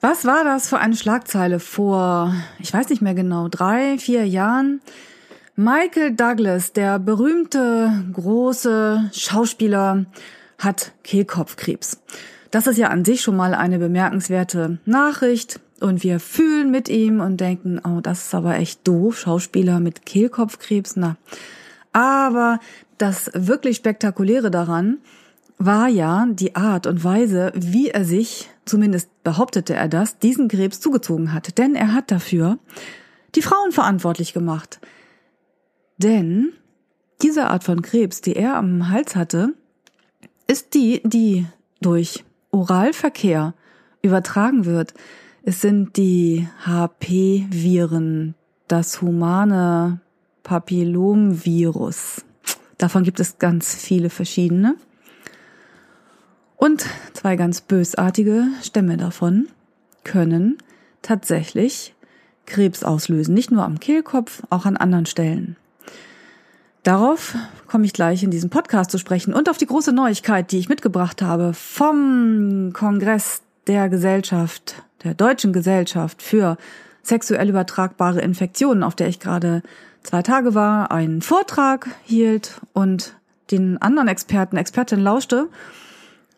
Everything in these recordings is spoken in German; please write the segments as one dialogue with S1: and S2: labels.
S1: Was war das für eine Schlagzeile vor, ich weiß nicht mehr genau, drei, vier Jahren? Michael Douglas, der berühmte große Schauspieler, hat Kehlkopfkrebs. Das ist ja an sich schon mal eine bemerkenswerte Nachricht. Und wir fühlen mit ihm und denken, oh, das ist aber echt doof, Schauspieler mit Kehlkopfkrebs, na. Aber das wirklich Spektakuläre daran war ja die Art und Weise, wie er sich, zumindest behauptete er das, diesen Krebs zugezogen hat. Denn er hat dafür die Frauen verantwortlich gemacht. Denn diese Art von Krebs, die er am Hals hatte, ist die, die durch Oralverkehr übertragen wird. Es sind die HP-Viren, das humane Papillomvirus. Davon gibt es ganz viele verschiedene. Und zwei ganz bösartige Stämme davon können tatsächlich Krebs auslösen. Nicht nur am Kehlkopf, auch an anderen Stellen. Darauf komme ich gleich in diesem Podcast zu sprechen und auf die große Neuigkeit, die ich mitgebracht habe vom Kongress der Gesellschaft, der Deutschen Gesellschaft für sexuell übertragbare Infektionen, auf der ich gerade zwei Tage war, einen Vortrag hielt und den anderen Experten, Expertin lauschte.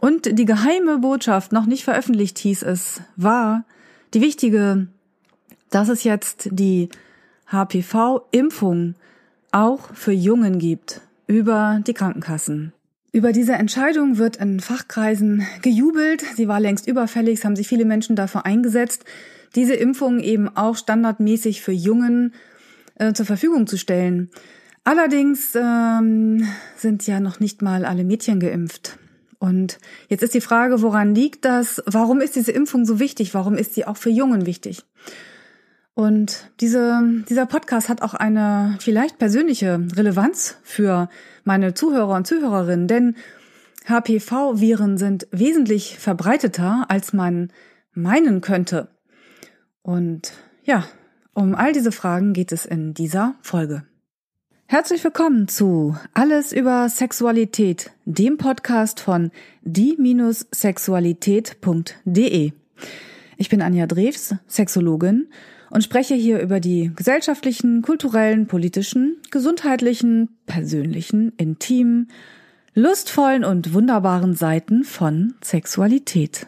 S1: Und die geheime Botschaft, noch nicht veröffentlicht hieß es, war die wichtige, dass es jetzt die HPV-Impfung auch für Jungen gibt über die Krankenkassen. Über diese Entscheidung wird in Fachkreisen gejubelt. Sie war längst überfällig, es haben sich viele Menschen dafür eingesetzt, diese Impfung eben auch standardmäßig für Jungen äh, zur Verfügung zu stellen. Allerdings ähm, sind ja noch nicht mal alle Mädchen geimpft. Und jetzt ist die Frage, woran liegt das? Warum ist diese Impfung so wichtig? Warum ist sie auch für Jungen wichtig? Und diese, dieser Podcast hat auch eine vielleicht persönliche Relevanz für meine Zuhörer und Zuhörerinnen, denn HPV-Viren sind wesentlich verbreiteter, als man meinen könnte. Und ja, um all diese Fragen geht es in dieser Folge. Herzlich willkommen zu Alles über Sexualität, dem Podcast von die-sexualität.de. Ich bin Anja Drews, Sexologin und spreche hier über die gesellschaftlichen, kulturellen, politischen, gesundheitlichen, persönlichen, intimen, lustvollen und wunderbaren Seiten von Sexualität.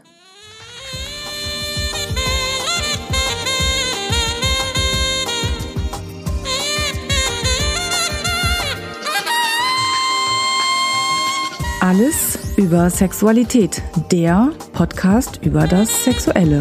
S1: Alles über Sexualität, der Podcast über das Sexuelle.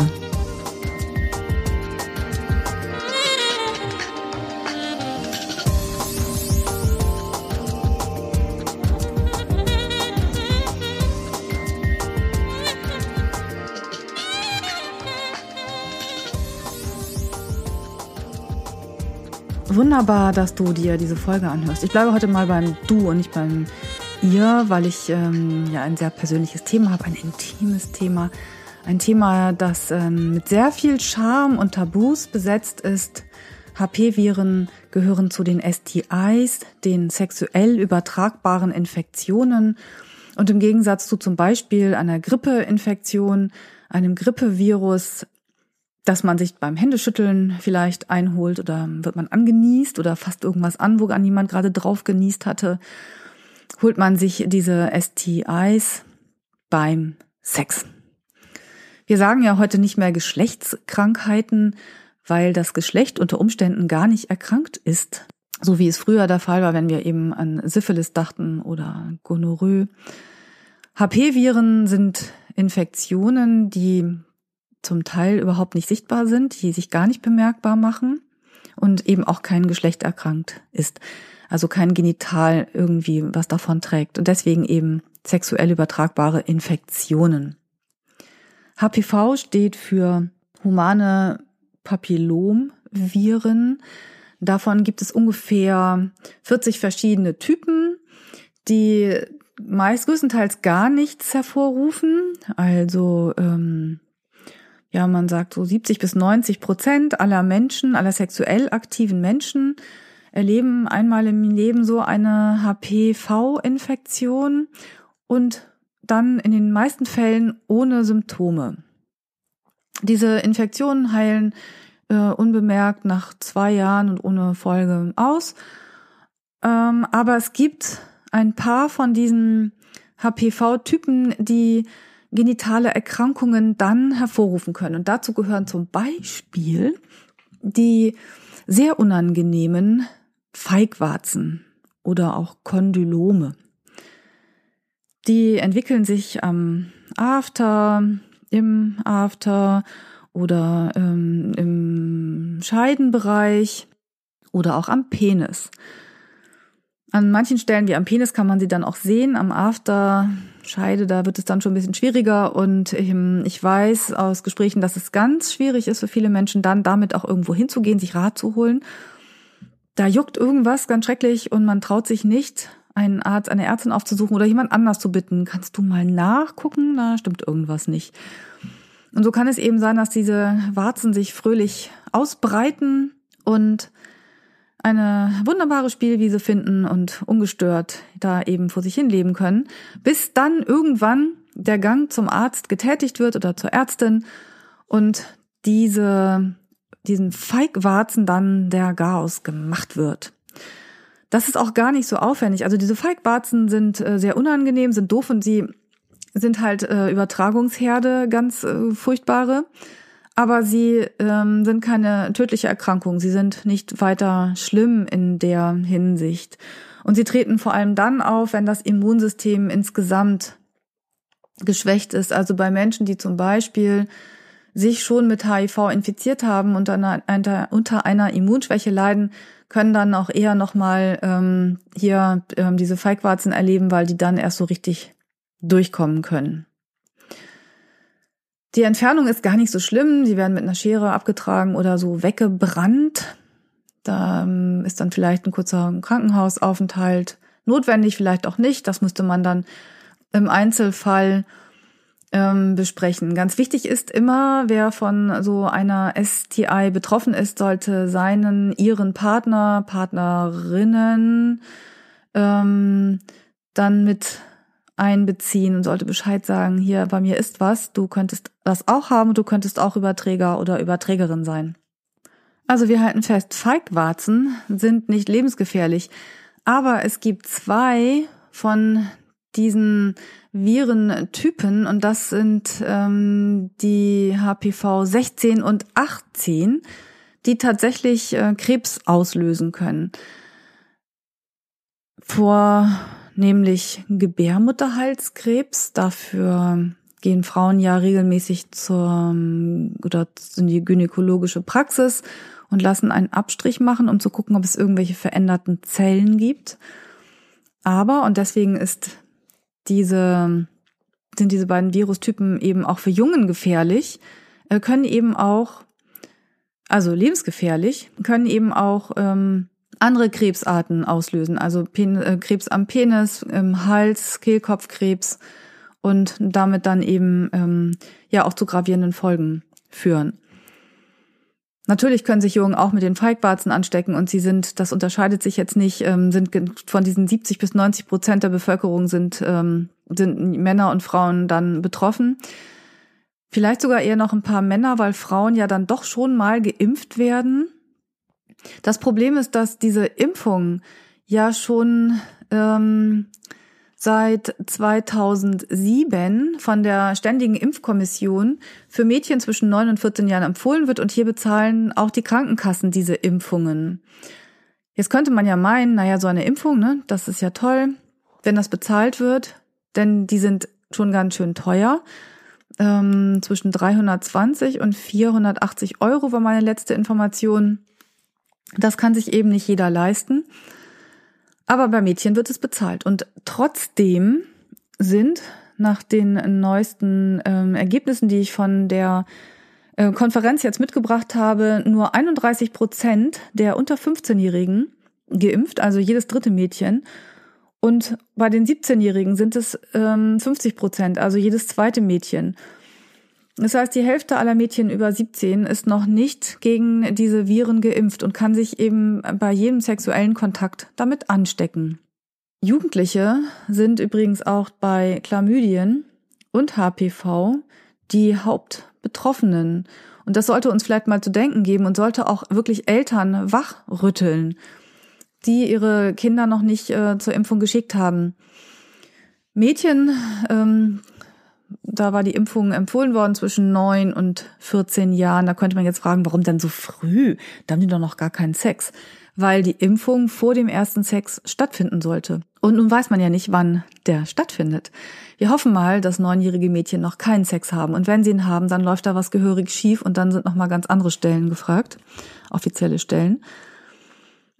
S1: Wunderbar, dass du dir diese Folge anhörst. Ich bleibe heute mal beim Du und nicht beim Ihr, weil ich ähm, ja ein sehr persönliches Thema habe, ein intimes Thema. Ein Thema, das ähm, mit sehr viel Charme und Tabus besetzt ist. HP-Viren gehören zu den STIs, den sexuell übertragbaren Infektionen. Und im Gegensatz zu zum Beispiel einer Grippeinfektion, einem Grippevirus, dass man sich beim Händeschütteln vielleicht einholt oder wird man angenießt oder fasst irgendwas an, wo an jemand gerade drauf genießt hatte, holt man sich diese STIs beim Sex. Wir sagen ja heute nicht mehr Geschlechtskrankheiten, weil das Geschlecht unter Umständen gar nicht erkrankt ist, so wie es früher der Fall war, wenn wir eben an Syphilis dachten oder Gonorrhoe. HP-Viren sind Infektionen, die zum Teil überhaupt nicht sichtbar sind, die sich gar nicht bemerkbar machen und eben auch kein Geschlecht erkrankt ist. Also kein Genital irgendwie was davon trägt und deswegen eben sexuell übertragbare Infektionen. HPV steht für humane Papillomviren. Davon gibt es ungefähr 40 verschiedene Typen, die meist größtenteils gar nichts hervorrufen. Also ähm, ja, man sagt so 70 bis 90 Prozent aller Menschen, aller sexuell aktiven Menschen erleben einmal im Leben so eine HPV-Infektion und dann in den meisten Fällen ohne Symptome. Diese Infektionen heilen äh, unbemerkt nach zwei Jahren und ohne Folge aus. Ähm, aber es gibt ein paar von diesen HPV-Typen, die genitale Erkrankungen dann hervorrufen können. Und dazu gehören zum Beispiel die sehr unangenehmen Feigwarzen oder auch Kondylome. Die entwickeln sich am After, im After oder ähm, im Scheidenbereich oder auch am Penis. An manchen Stellen wie am Penis kann man sie dann auch sehen, am After Scheide, da wird es dann schon ein bisschen schwieriger und ähm, ich weiß aus Gesprächen, dass es ganz schwierig ist für viele Menschen dann damit auch irgendwo hinzugehen, sich Rat zu holen. Da juckt irgendwas ganz schrecklich und man traut sich nicht, einen Arzt, eine Ärztin aufzusuchen oder jemand anders zu bitten. Kannst du mal nachgucken? Da stimmt irgendwas nicht. Und so kann es eben sein, dass diese Warzen sich fröhlich ausbreiten und eine wunderbare Spielwiese finden und ungestört da eben vor sich hin leben können, bis dann irgendwann der Gang zum Arzt getätigt wird oder zur Ärztin und diese, diesen Feigwarzen dann der Garaus gemacht wird. Das ist auch gar nicht so aufwendig. Also diese Feigwarzen sind äh, sehr unangenehm, sind doof und sie sind halt äh, Übertragungsherde, ganz äh, furchtbare aber sie ähm, sind keine tödliche Erkrankung. Sie sind nicht weiter schlimm in der Hinsicht. Und sie treten vor allem dann auf, wenn das Immunsystem insgesamt geschwächt ist. Also bei Menschen, die zum Beispiel sich schon mit HIV infiziert haben und einer, unter einer Immunschwäche leiden, können dann auch eher nochmal ähm, hier ähm, diese Feigwarzen erleben, weil die dann erst so richtig durchkommen können. Die Entfernung ist gar nicht so schlimm. Sie werden mit einer Schere abgetragen oder so weggebrannt. Da ähm, ist dann vielleicht ein kurzer Krankenhausaufenthalt notwendig, vielleicht auch nicht. Das müsste man dann im Einzelfall ähm, besprechen. Ganz wichtig ist immer, wer von so einer STI betroffen ist, sollte seinen, ihren Partner, Partnerinnen ähm, dann mit einbeziehen und sollte Bescheid sagen, hier bei mir ist was, du könntest das auch haben, du könntest auch Überträger oder Überträgerin sein. Also wir halten fest, Feigwarzen sind nicht lebensgefährlich, aber es gibt zwei von diesen Virentypen und das sind ähm, die HPV 16 und 18, die tatsächlich äh, Krebs auslösen können. Vor nämlich Gebärmutterhalskrebs. Dafür gehen Frauen ja regelmäßig zur oder in die gynäkologische Praxis und lassen einen Abstrich machen, um zu gucken, ob es irgendwelche veränderten Zellen gibt. Aber, und deswegen ist diese, sind diese beiden Virustypen eben auch für Jungen gefährlich, äh, können eben auch, also lebensgefährlich, können eben auch ähm, andere Krebsarten auslösen, also Pen äh, Krebs am Penis, im Hals, Kehlkopfkrebs und damit dann eben ähm, ja auch zu gravierenden Folgen führen. Natürlich können sich Jungen auch mit den Feigwarzen anstecken und sie sind, das unterscheidet sich jetzt nicht, ähm, sind von diesen 70 bis 90 Prozent der Bevölkerung sind, ähm, sind Männer und Frauen dann betroffen. Vielleicht sogar eher noch ein paar Männer, weil Frauen ja dann doch schon mal geimpft werden das Problem ist, dass diese Impfung ja schon ähm, seit 2007 von der Ständigen Impfkommission für Mädchen zwischen 9 und 14 Jahren empfohlen wird und hier bezahlen auch die Krankenkassen diese Impfungen. Jetzt könnte man ja meinen, naja, so eine Impfung, ne, das ist ja toll, wenn das bezahlt wird, denn die sind schon ganz schön teuer. Ähm, zwischen 320 und 480 Euro war meine letzte Information. Das kann sich eben nicht jeder leisten. Aber bei Mädchen wird es bezahlt. Und trotzdem sind nach den neuesten ähm, Ergebnissen, die ich von der äh, Konferenz jetzt mitgebracht habe, nur 31 Prozent der unter 15-Jährigen geimpft, also jedes dritte Mädchen. Und bei den 17-Jährigen sind es ähm, 50 Prozent, also jedes zweite Mädchen. Das heißt, die Hälfte aller Mädchen über 17 ist noch nicht gegen diese Viren geimpft und kann sich eben bei jedem sexuellen Kontakt damit anstecken. Jugendliche sind übrigens auch bei Chlamydien und HPV die Hauptbetroffenen. Und das sollte uns vielleicht mal zu denken geben und sollte auch wirklich Eltern wachrütteln, die ihre Kinder noch nicht äh, zur Impfung geschickt haben. Mädchen, ähm, da war die Impfung empfohlen worden zwischen neun und 14 Jahren. Da könnte man jetzt fragen, warum denn so früh? Da haben die doch noch gar keinen Sex. Weil die Impfung vor dem ersten Sex stattfinden sollte. Und nun weiß man ja nicht, wann der stattfindet. Wir hoffen mal, dass neunjährige Mädchen noch keinen Sex haben. Und wenn sie ihn haben, dann läuft da was gehörig schief und dann sind noch mal ganz andere Stellen gefragt, offizielle Stellen.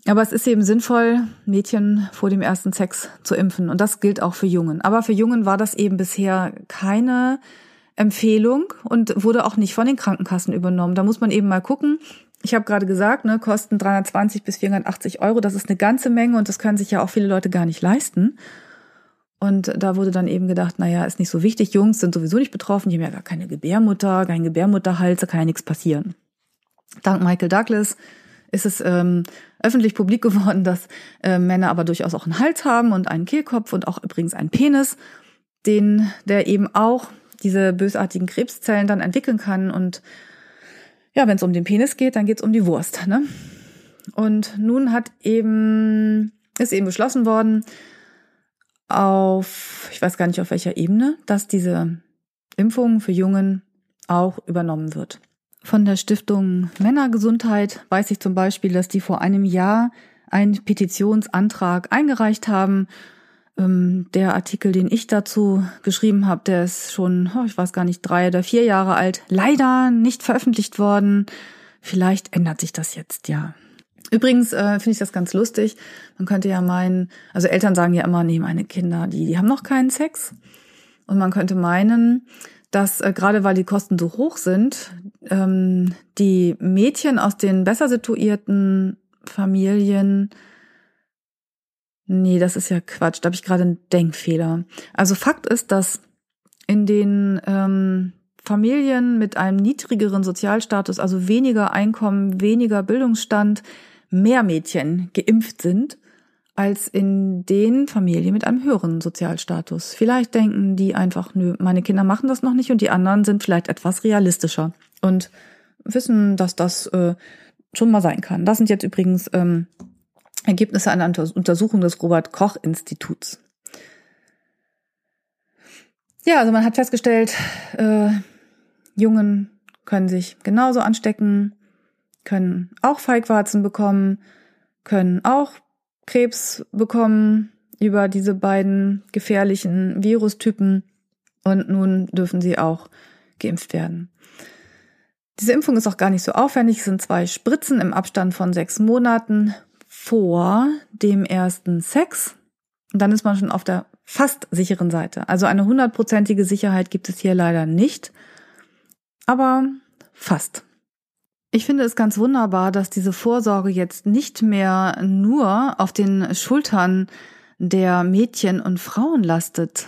S1: Aber es ist eben sinnvoll, Mädchen vor dem ersten Sex zu impfen. Und das gilt auch für Jungen. Aber für Jungen war das eben bisher keine Empfehlung und wurde auch nicht von den Krankenkassen übernommen. Da muss man eben mal gucken. Ich habe gerade gesagt, ne, kosten 320 bis 480 Euro. Das ist eine ganze Menge und das können sich ja auch viele Leute gar nicht leisten. Und da wurde dann eben gedacht, naja, ist nicht so wichtig, Jungs sind sowieso nicht betroffen, die haben ja gar keine Gebärmutter, kein Gebärmutterhals, da kann ja nichts passieren. Dank Michael Douglas ist es ähm, öffentlich publik geworden, dass äh, Männer aber durchaus auch einen Hals haben und einen Kehlkopf und auch übrigens einen Penis, den der eben auch diese bösartigen Krebszellen dann entwickeln kann. Und ja, wenn es um den Penis geht, dann geht es um die Wurst. Ne? Und nun hat eben ist eben beschlossen worden, auf, ich weiß gar nicht auf welcher Ebene, dass diese Impfung für Jungen auch übernommen wird. Von der Stiftung Männergesundheit weiß ich zum Beispiel, dass die vor einem Jahr einen Petitionsantrag eingereicht haben. Ähm, der Artikel, den ich dazu geschrieben habe, der ist schon, oh, ich weiß gar nicht, drei oder vier Jahre alt. Leider nicht veröffentlicht worden. Vielleicht ändert sich das jetzt, ja. Übrigens äh, finde ich das ganz lustig. Man könnte ja meinen, also Eltern sagen ja immer, nee, meine Kinder, die, die haben noch keinen Sex. Und man könnte meinen, dass äh, gerade weil die Kosten so hoch sind, ähm, die Mädchen aus den besser situierten Familien, nee, das ist ja Quatsch, da habe ich gerade einen Denkfehler. Also Fakt ist, dass in den ähm, Familien mit einem niedrigeren Sozialstatus, also weniger Einkommen, weniger Bildungsstand, mehr Mädchen geimpft sind als in den Familien mit einem höheren Sozialstatus. Vielleicht denken die einfach, nö, meine Kinder machen das noch nicht und die anderen sind vielleicht etwas realistischer und wissen, dass das äh, schon mal sein kann. Das sind jetzt übrigens ähm, Ergebnisse einer Untersuchung des Robert Koch Instituts. Ja, also man hat festgestellt, äh, Jungen können sich genauso anstecken können auch Feigwarzen bekommen, können auch Krebs bekommen über diese beiden gefährlichen Virustypen und nun dürfen sie auch geimpft werden. Diese Impfung ist auch gar nicht so aufwendig. Es sind zwei Spritzen im Abstand von sechs Monaten vor dem ersten Sex. Und dann ist man schon auf der fast sicheren Seite. Also eine hundertprozentige Sicherheit gibt es hier leider nicht, aber fast. Ich finde es ganz wunderbar, dass diese Vorsorge jetzt nicht mehr nur auf den Schultern der Mädchen und Frauen lastet.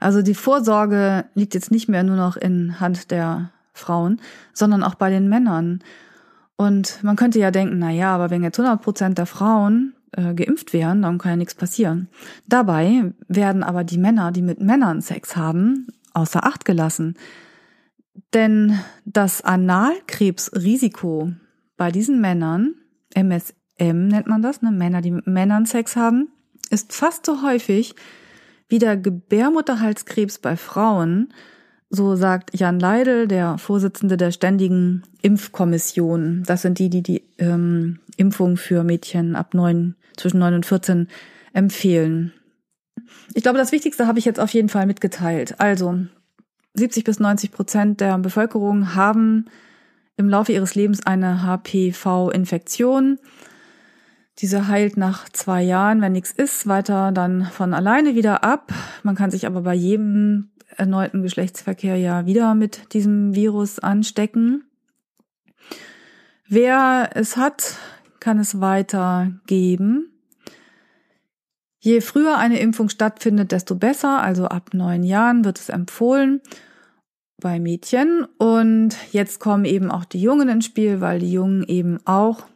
S1: Also die Vorsorge liegt jetzt nicht mehr nur noch in Hand der Frauen, sondern auch bei den Männern. Und man könnte ja denken, na ja, aber wenn jetzt 100 Prozent der Frauen äh, geimpft wären, dann kann ja nichts passieren. Dabei werden aber die Männer, die mit Männern Sex haben, außer Acht gelassen. Denn das Analkrebsrisiko bei diesen Männern, MSM nennt man das, ne? Männer, die mit Männern Sex haben, ist fast so häufig wie der Gebärmutterhalskrebs bei Frauen, so sagt Jan Leidel, der Vorsitzende der Ständigen Impfkommission. Das sind die, die die ähm, Impfung für Mädchen ab neun, zwischen neun und 14 empfehlen. Ich glaube, das Wichtigste habe ich jetzt auf jeden Fall mitgeteilt. Also, 70 bis 90 Prozent der Bevölkerung haben im Laufe ihres Lebens eine HPV-Infektion. Diese heilt nach zwei Jahren, wenn nichts ist, weiter dann von alleine wieder ab. Man kann sich aber bei jedem erneuten Geschlechtsverkehr ja wieder mit diesem Virus anstecken. Wer es hat, kann es weitergeben. Je früher eine Impfung stattfindet, desto besser. Also ab neun Jahren wird es empfohlen bei Mädchen. Und jetzt kommen eben auch die Jungen ins Spiel, weil die Jungen eben auch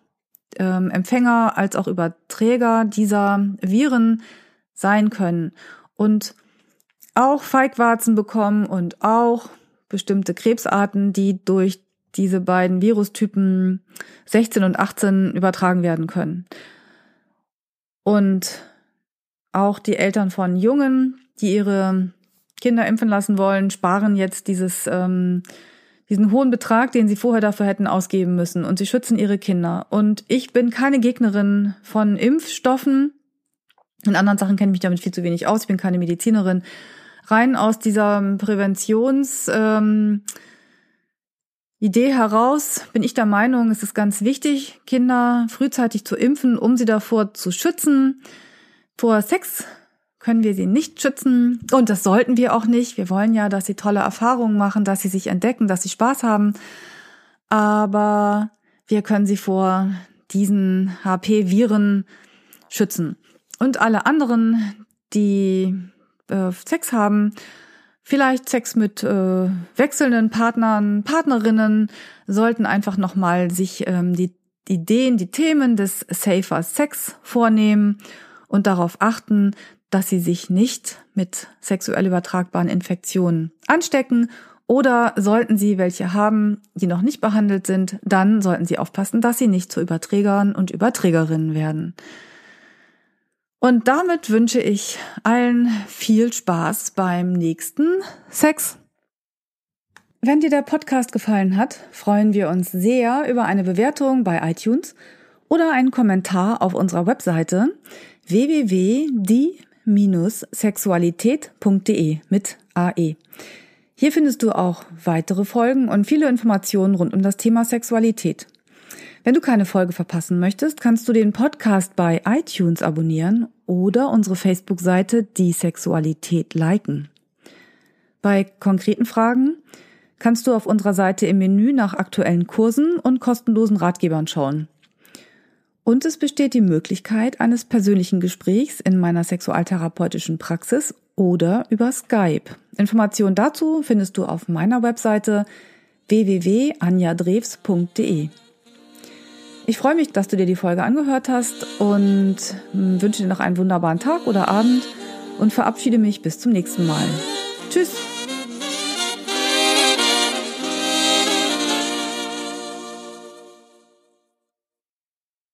S1: ähm, Empfänger als auch Überträger dieser Viren sein können und auch Feigwarzen bekommen und auch bestimmte Krebsarten, die durch diese beiden Virustypen 16 und 18 übertragen werden können. Und auch die Eltern von Jungen, die ihre Kinder impfen lassen wollen, sparen jetzt dieses, ähm, diesen hohen Betrag, den sie vorher dafür hätten ausgeben müssen. Und sie schützen ihre Kinder. Und ich bin keine Gegnerin von Impfstoffen. In anderen Sachen kenne ich mich damit viel zu wenig aus. Ich bin keine Medizinerin. Rein aus dieser Präventions... Ähm, Idee heraus bin ich der Meinung, es ist ganz wichtig, Kinder frühzeitig zu impfen, um sie davor zu schützen. Vor Sex können wir sie nicht schützen und das sollten wir auch nicht. Wir wollen ja, dass sie tolle Erfahrungen machen, dass sie sich entdecken, dass sie Spaß haben. Aber wir können sie vor diesen HP-Viren schützen. Und alle anderen, die äh, Sex haben, vielleicht Sex mit äh, wechselnden Partnern, Partnerinnen, sollten einfach nochmal sich ähm, die Ideen, die Themen des Safer Sex vornehmen und darauf achten, dass sie sich nicht mit sexuell übertragbaren Infektionen anstecken oder sollten sie welche haben, die noch nicht behandelt sind, dann sollten sie aufpassen, dass sie nicht zu Überträgern und Überträgerinnen werden. Und damit wünsche ich allen viel Spaß beim nächsten Sex. Wenn dir der Podcast gefallen hat, freuen wir uns sehr über eine Bewertung bei iTunes oder einen Kommentar auf unserer Webseite www.die-sexualität.de mit AE. Hier findest du auch weitere Folgen und viele Informationen rund um das Thema Sexualität. Wenn du keine Folge verpassen möchtest, kannst du den Podcast bei iTunes abonnieren oder unsere Facebook-Seite Die Sexualität liken. Bei konkreten Fragen kannst du auf unserer Seite im Menü nach aktuellen Kursen und kostenlosen Ratgebern schauen. Und es besteht die Möglichkeit eines persönlichen Gesprächs in meiner sexualtherapeutischen Praxis oder über Skype. Informationen dazu findest du auf meiner Webseite www.anjadrews.de. Ich freue mich, dass du dir die Folge angehört hast und hm, wünsche dir noch einen wunderbaren Tag oder Abend und verabschiede mich bis zum nächsten Mal. Tschüss!